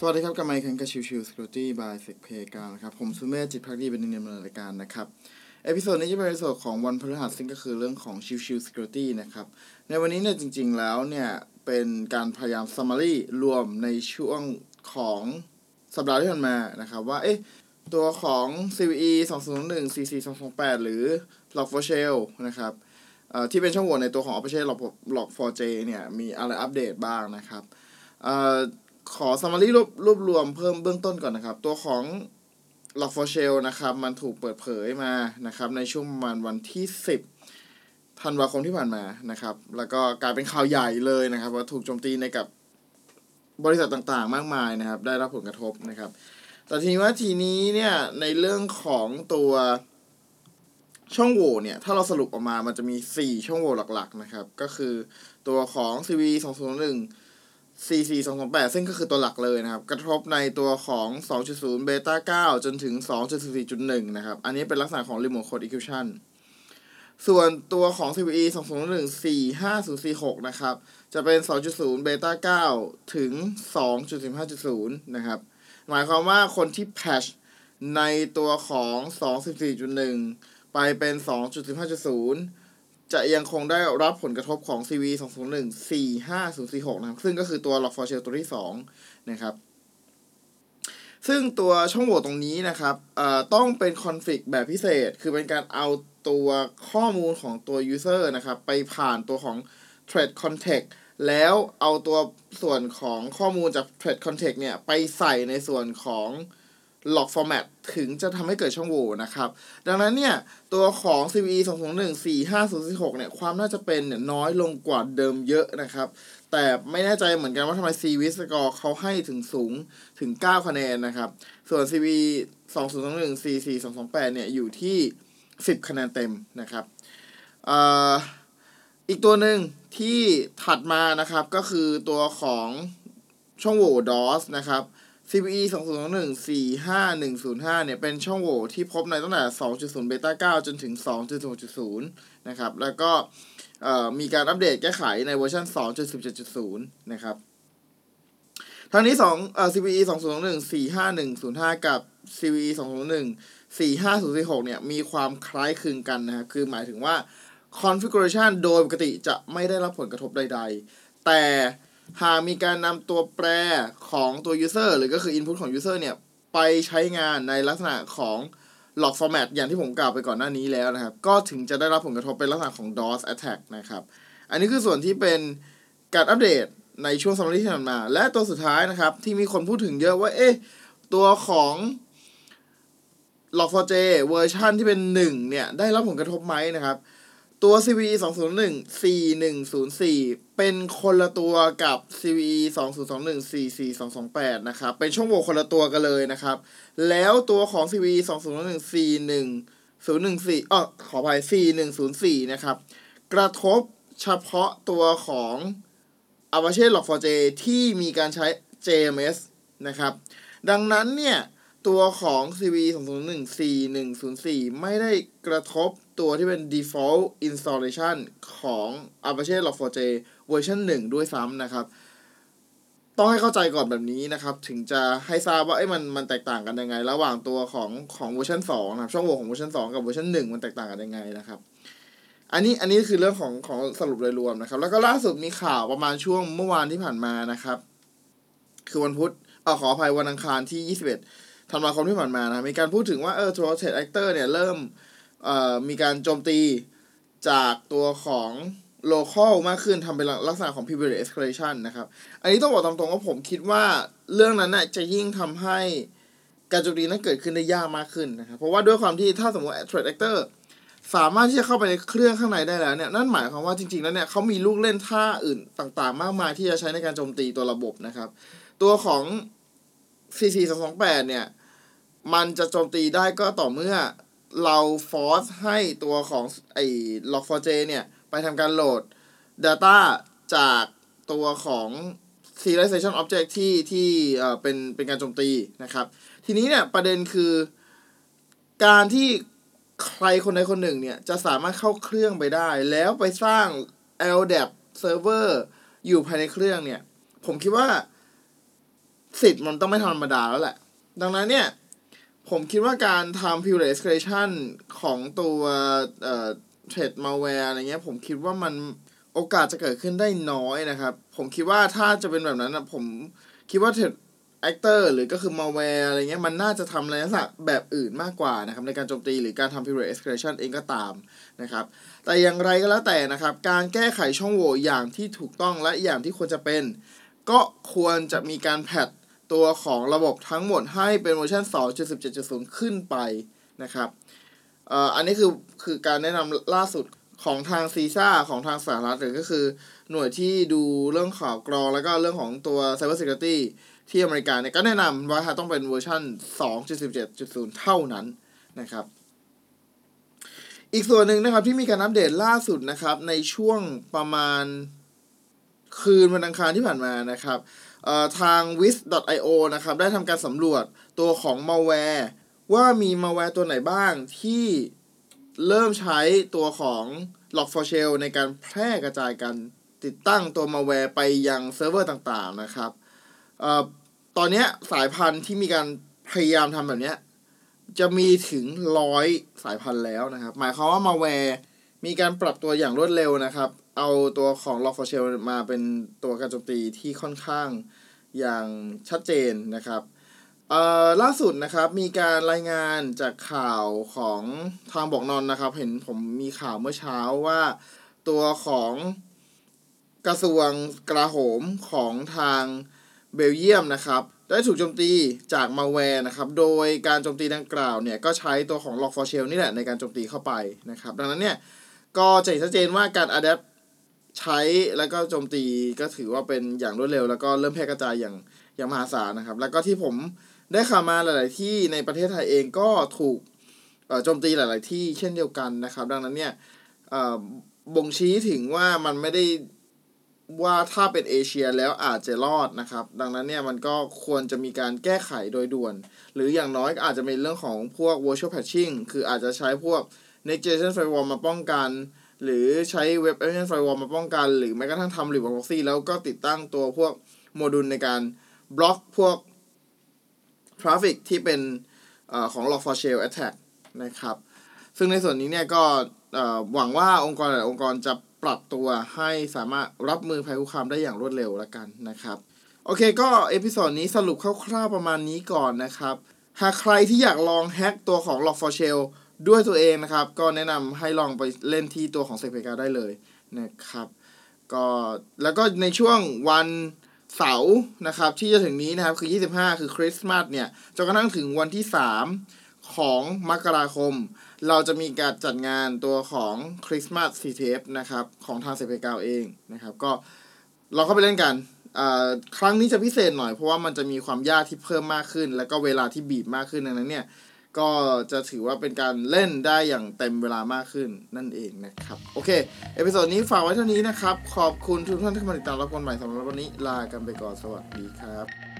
สวัสดีครับกับไมค์คันกับชิวชิวสกิลตี้บายเซกเพกานะครับ ผมสุเมธจิตพักดีเป็นหนึ่งในรายการนะครับ เอพิโซดนี้จะเป็นเอพิโซดของวันพฤหัสซึ่งก็คือเรื่องของชิวชิวสกิลตี้นะครับ ในวันนี้เนี่ยจริง ๆ แล้วเนี่ย เป็นการพยายาม summary รวมในช่วงของสัปดาห์ที่ผ่านมานะครับ ว่า เอ๊ะ ตัวของ CVE 201 CC 228หรือ Log4Shell นะครับที่เป็นช่องโหว่ในตัวของ Operation Log Log4j เนี่ยมีอะไรอัปเดตบ้างนะครับเอ่อ ขอ summary รวบรวบรวมเพิ่มเบื้องต้นก่อนนะครับ ตัวของ l o c k for Shell นะครับ มันถูกเปิดเผยมานะครับ ในช่วงประมาณวันที่ 10 ธันวาคมที่ผ่านมานะครับ แล้วก็กลายเป็นข่าวใหญ่เลยนะครับ ว่าถูกโจมตีในกับบริษัทต่างๆ มากมายนะครับ ได้รับผลกระทบนะครับ แต่ทีนี้ว่าทีนี้เนี่ย ในเรื่องของตัวช่องโหว่เนี่ย ถ้าเราสรุปออกมามันจะมี 4 ช่องโหว่หลักๆนะครับ ก็คือตัวของ CV 2 0 1 44228 ซึ่งก็คือตัวหลักเลยนะครับ กระทบในตัวของ 2.0 เบต้า9จนถึง 2.4.1 นะครับ อันนี้เป็นลักษณะของ Remote Code Execution ส่วนตัวของ CVE 2214546 นะครับ จะเป็น 2.0 เบต้า9ถึง 2.15.0 นะครับ หมายความว่าคนที่แพชในตัวของ 2.14.1 ไปเป็น 2.15.0 จะยังคงได้รับผลกระทบของ CV 201 45046นะครับ ซึ่งก็คือตัว Log4Shell ตัวที่ 2 นะครับ ซึ่งตัวช่องโหว่ตรงนี้นะครับต้องเป็นคอนฟิกแบบพิเศษ คือเป็นการเอาตัวข้อมูลของตัว user นะครับ ไปผ่านตัวของ thread context แล้วเอาตัวส่วนของข้อมูลจาก thread context เนี่ย ไปใส่ในส่วนของ log format ถึงจะทำให้เกิดช่องโหว่นะครับ ดังนั้นเนี่ย ตัวของ CVE 201 45046เนี่ย ความน่าจะเป็นเนี่ยน้อยลงกว่าเดิมเยอะนะครับ แต่ไม่แน่ใจเหมือนกันว่าทำไม CV score เขาให้ถึงสูงถึง 9 คะแนนนะครับ ส่วน CV 2021 CC 228 เนี่ยอยู่ที่ 10 คะแนนเต็มนะครับอีกตัวหนึ่งที่ถัดมานะครับก็คือตัวของช่องโหว่ DOS นะครับ CVE 201 45105เนี่ยเป็นช่องโหว่ที่พบในตั้งแต่ 2.0เบต้า9จนถึง2.0.0นะครับ แล้วก็มีการอัปเดตแก้ไขในเวอร์ชัน2.17.0 นะครับทั้งนี้2เอ่อ CVE 201 45105 กับ CVE 201 45046เนี่ยมีความคล้ายคลึงกันนะครับ คือหมายถึงว่า configuration โดยปกติจะไม่ได้รับผลกระทบใด ๆ แต่ หากมีการนำตัวแปรของตัว user หรือก็คือ input ของ user เนี่ย ไปใช้งานในลักษณะของ log format อย่างที่ผมกล่าวไปก่อนหน้านี้แล้วนะครับ ก็ถึงจะได้รับผลกระทบเป็นลักษณะของ DOS attack นะครับ อันนี้คือส่วนที่เป็นการอัปเดตในช่วงสัปดาห์ที่ผ่านมา และตัวสุดท้ายนะครับ ที่มีคนพูดถึงเยอะว่า เอ๊ะ ตัวของ log4j เวอร์ชันที่เป็น 1 เนี่ย ได้รับผลกระทบไหมนะครับ ตัว CVE 201 4104 เป็นคนละตัวกับ CVE 2021 44228 นะครับ เป็นช่องโหว่คนละตัวกันเลยนะครับ แล้วตัวของ CVE 2021 41 014อ๋อขออภัย4104 นะครับ กระทบเฉพาะตัวของ Apache Log4j ที่มีการใช้ JMS นะครับ ดังนั้นเนี่ย ตัวของ CVE 2021 4104 ไม่ได้กระทบตัวที่เป็น default installation ของ Apache Log4j เวอร์ชัน1 ด้วยซ้ำนะครับ ต้องให้เข้าใจก่อนแบบนี้นะครับ ถึงจะให้ทราบว่าไอ้มันมันแตกต่างกันยังไง ระหว่างตัวของของเวอร์ชัน2นะครับ ช่องโหว่ของเวอร์ชัน2 กับเวอร์ชัน1 มันแตกต่างกันยังไงนะครับ อันนี้อันนี้คือเรื่องของของสรุปโดยรวมนะครับ แล้วก็ล่าสุดมีข่าวประมาณช่วงเมื่อวานที่ผ่านมานะครับ คือวันพุธเออขออภัยวันอังคารที่ 21 ธันวาคมที่ผ่านมานะ มีการพูดถึงว่าเออ Trusted Actor เนี่ย เริ่มเอ่อมีการโจมตีจากตัวของ local มากขึ้นทำเป็นลักษณะของ privilege escalation นะครับ อันนี้ต้องบอกตามตรงว่าผมคิดว่าเรื่องนั้นน่ะจะยิ่งทำให้การโจมตีนั้นเกิดขึ้นได้ยากมากขึ้นนะครับ เพราะว่าด้วยความที่ถ้าสมมติ threat actor สามารถที่จะเข้าไปในเครื่องข้างในได้แล้วเนี่ย นั่นหมายความว่าจริงๆ แล้วเนี่ยเขามีลูกเล่นท่าอื่นต่างๆ มากมายที่จะใช้ในการโจมตีตัวระบบนะครับ ตัวของ CC 228 เนี่ย มันจะโจมตีได้ก็ต่อเมื่อเราฟอร์สให้ตัวของไอ้ log4j เนี่ย ไปทำการโหลด Data จากตัวของ serialization object ที่ที่เอ่อเป็นเป็นการโจมตีนะครับ ทีนี้เนี่ยประเด็นคือการที่ใครคนใดคนหนึ่งเนี่ย จะสามารถเข้าเครื่องไปได้ แล้วไปสร้าง LDAP server อยู่ภายในเครื่องเนี่ย ผมคิดว่า สิทธิ์มันต้องไม่ธรรมดาแล้วแหละ ดังนั้นเนี่ย ผมคิดว่าการทำ pure escalation ของตัวเอ่อ threat malware อะไรเงี้ย ผมคิดว่ามันโอกาสจะเกิดขึ้นได้น้อยนะครับ ผมคิดว่าถ้าจะเป็นแบบนั้นนะผมคิดว่า threat actor หรือก็คือ malware อะไรเงี้ยมันน่าจะทำอะไรลักษณะแบบอื่นมากกว่านะครับ ในการโจมตีหรือการทำ pure escalation เองก็ตามนะครับ แต่อย่างไรก็แล้วแต่นะครับ การแก้ไขช่องโหว่อย่างที่ถูกต้องและอย่างที่ควรจะเป็น ก็ควรจะมีการ patch ตัวของระบบทั้งหมดให้เป็นเวอร์ชัน2.17.0 ขึ้นไปนะครับอันนี้คือคือการแนะนำล่าสุดของทาง CISA ของทางสหรัฐหรือก็คือหน่วยที่ดูเรื่องข่าวกรองแล้วก็เรื่องของตัว Cyber Security ที่อเมริกาเนี่ยก็แนะนำว่าต้องเป็นเวอร์ชัน2.17.0 เท่านั้นนะครับ อีกส่วนหนึ่งนะครับที่มีการอัปเดตล่าสุดนะครับในช่วงประมาณ คืนวันอังคารที่ผ่านมานะครับทาง wiz.io นะครับได้ทำการสำรวจตัวของ malware ว่ามี malware ตัวไหนบ้างที่เริ่มใช้ตัวของ log4shell ในการแพร่กระจายการติดตั้งตัว malware ไปยังเซิร์ฟเวอร์ต่างๆนะครับออตอนนี้สายพันธุ์ที่มีการพยายามทำแบบนี้จะมีถึงร้อยสายพันธุ์แล้วนะครับ หมายความว่า malware มีการปรับตัวอย่างรวดเร็วนะครับ เอาตัวของ Log4shell มาเป็นตัวการโจมตีที่ค่อนข้างอย่างชัดเจนนะครับเอ่อล่าสุดนะครับมีการรายงานจากข่าวของทางบอกนอนนะครับ เห็นผมมีข่าวเมื่อเช้าว่าตัวของกระทรวงกลาโหมของทางเบลเยียมนะครับ ได้ถูกโจมตีจากมาแวร์นะครับ โดยการโจมตีดังกล่าวเนี่ย ก็ใช้ตัวของ Log4shell นี่แหละในการโจมตีเข้าไปนะครับ ดังนั้นเนี่ย ก็จะเห็นชัดเจนว่าการ adapt ใช้แล้วก็โจมตีก็ถือว่าเป็นอย่างรวดเร็ว แล้วก็เริ่มแพร่กระจายอย่างอย่างมหาศาลนะครับ แล้วก็ที่ผมได้ข่าวมาหลาย ๆ ที่ในประเทศไทยเองก็ถูกโจมตีหลาย ๆ ที่เช่นเดียวกันนะครับ ดังนั้นเนี่ยบ่งชี้ถึงว่ามันไม่ได้ว่าถ้าเป็นเอเชียแล้วอาจจะรอดนะครับ ดังนั้นเนี่ยมันก็ควรจะมีการแก้ไขโดยด่วน หรืออย่างน้อยอาจจะเป็นเรื่องของพวก virtual patching คืออาจจะใช้พวก next generation firewall มาป้องกัน หรือใช้ web application firewall มาป้องกัน หรือแม้กระทั่งทำ remote proxy แล้วก็ติดตั้งตัวพวกโมดูลในการบล็อกพวก traffic ที่เป็นอของ log4shell attack นะครับ ซึ่งในส่วนนี้เนี่ยก็หวังว่าองค์กรหลายองค์กรจะปรับตัวให้สามารถรับมือภัยคุกคามได้อย่างรวดเร็วแล้วกันนะครับ โอเคก็ episode นี้สรุปคร่าวๆประมาณนี้ก่อนนะครับ หากใครที่อยากลองแฮ็กตัวของ log4shell ด้วยตัวเองนะครับ ก็แนะนำให้ลองไปเล่นที่ตัวของ s e p e c a ได้เลยนะครับก็แล้วก็ในช่วงวันเสาร์นะครับ ที่จะถึงนี้นะครับคือ 25 คือคริสต์มาสเนี่ยจนกระทั่งถึงวันที่ 3 ของมกราคม เราจะมีการจัดงานตัวของ Christmas CTF นะครับ ของทางเซเปกาเองนะครับ ก็เราเข้าไปเล่นกันครั้งนี้จะพิเศษหน่อยเพราะว่ามันจะมีความยากที่เพิ่มมากขึ้น แล้วก็เวลาที่บีบมากขึ้นดังนั้นเนี่ย ก็จะถือว่าเป็นการเล่นได้อย่างเต็มเวลามากขึ้นนั่นเองนะครับ โอเค episode นี้ฝากไว้เท่านี้นะครับ ขอบคุณทุกท่านที่มาติดตามรับชมใหม่สำหรับวันนี้ลากันไปก่อนสวัสดีครับ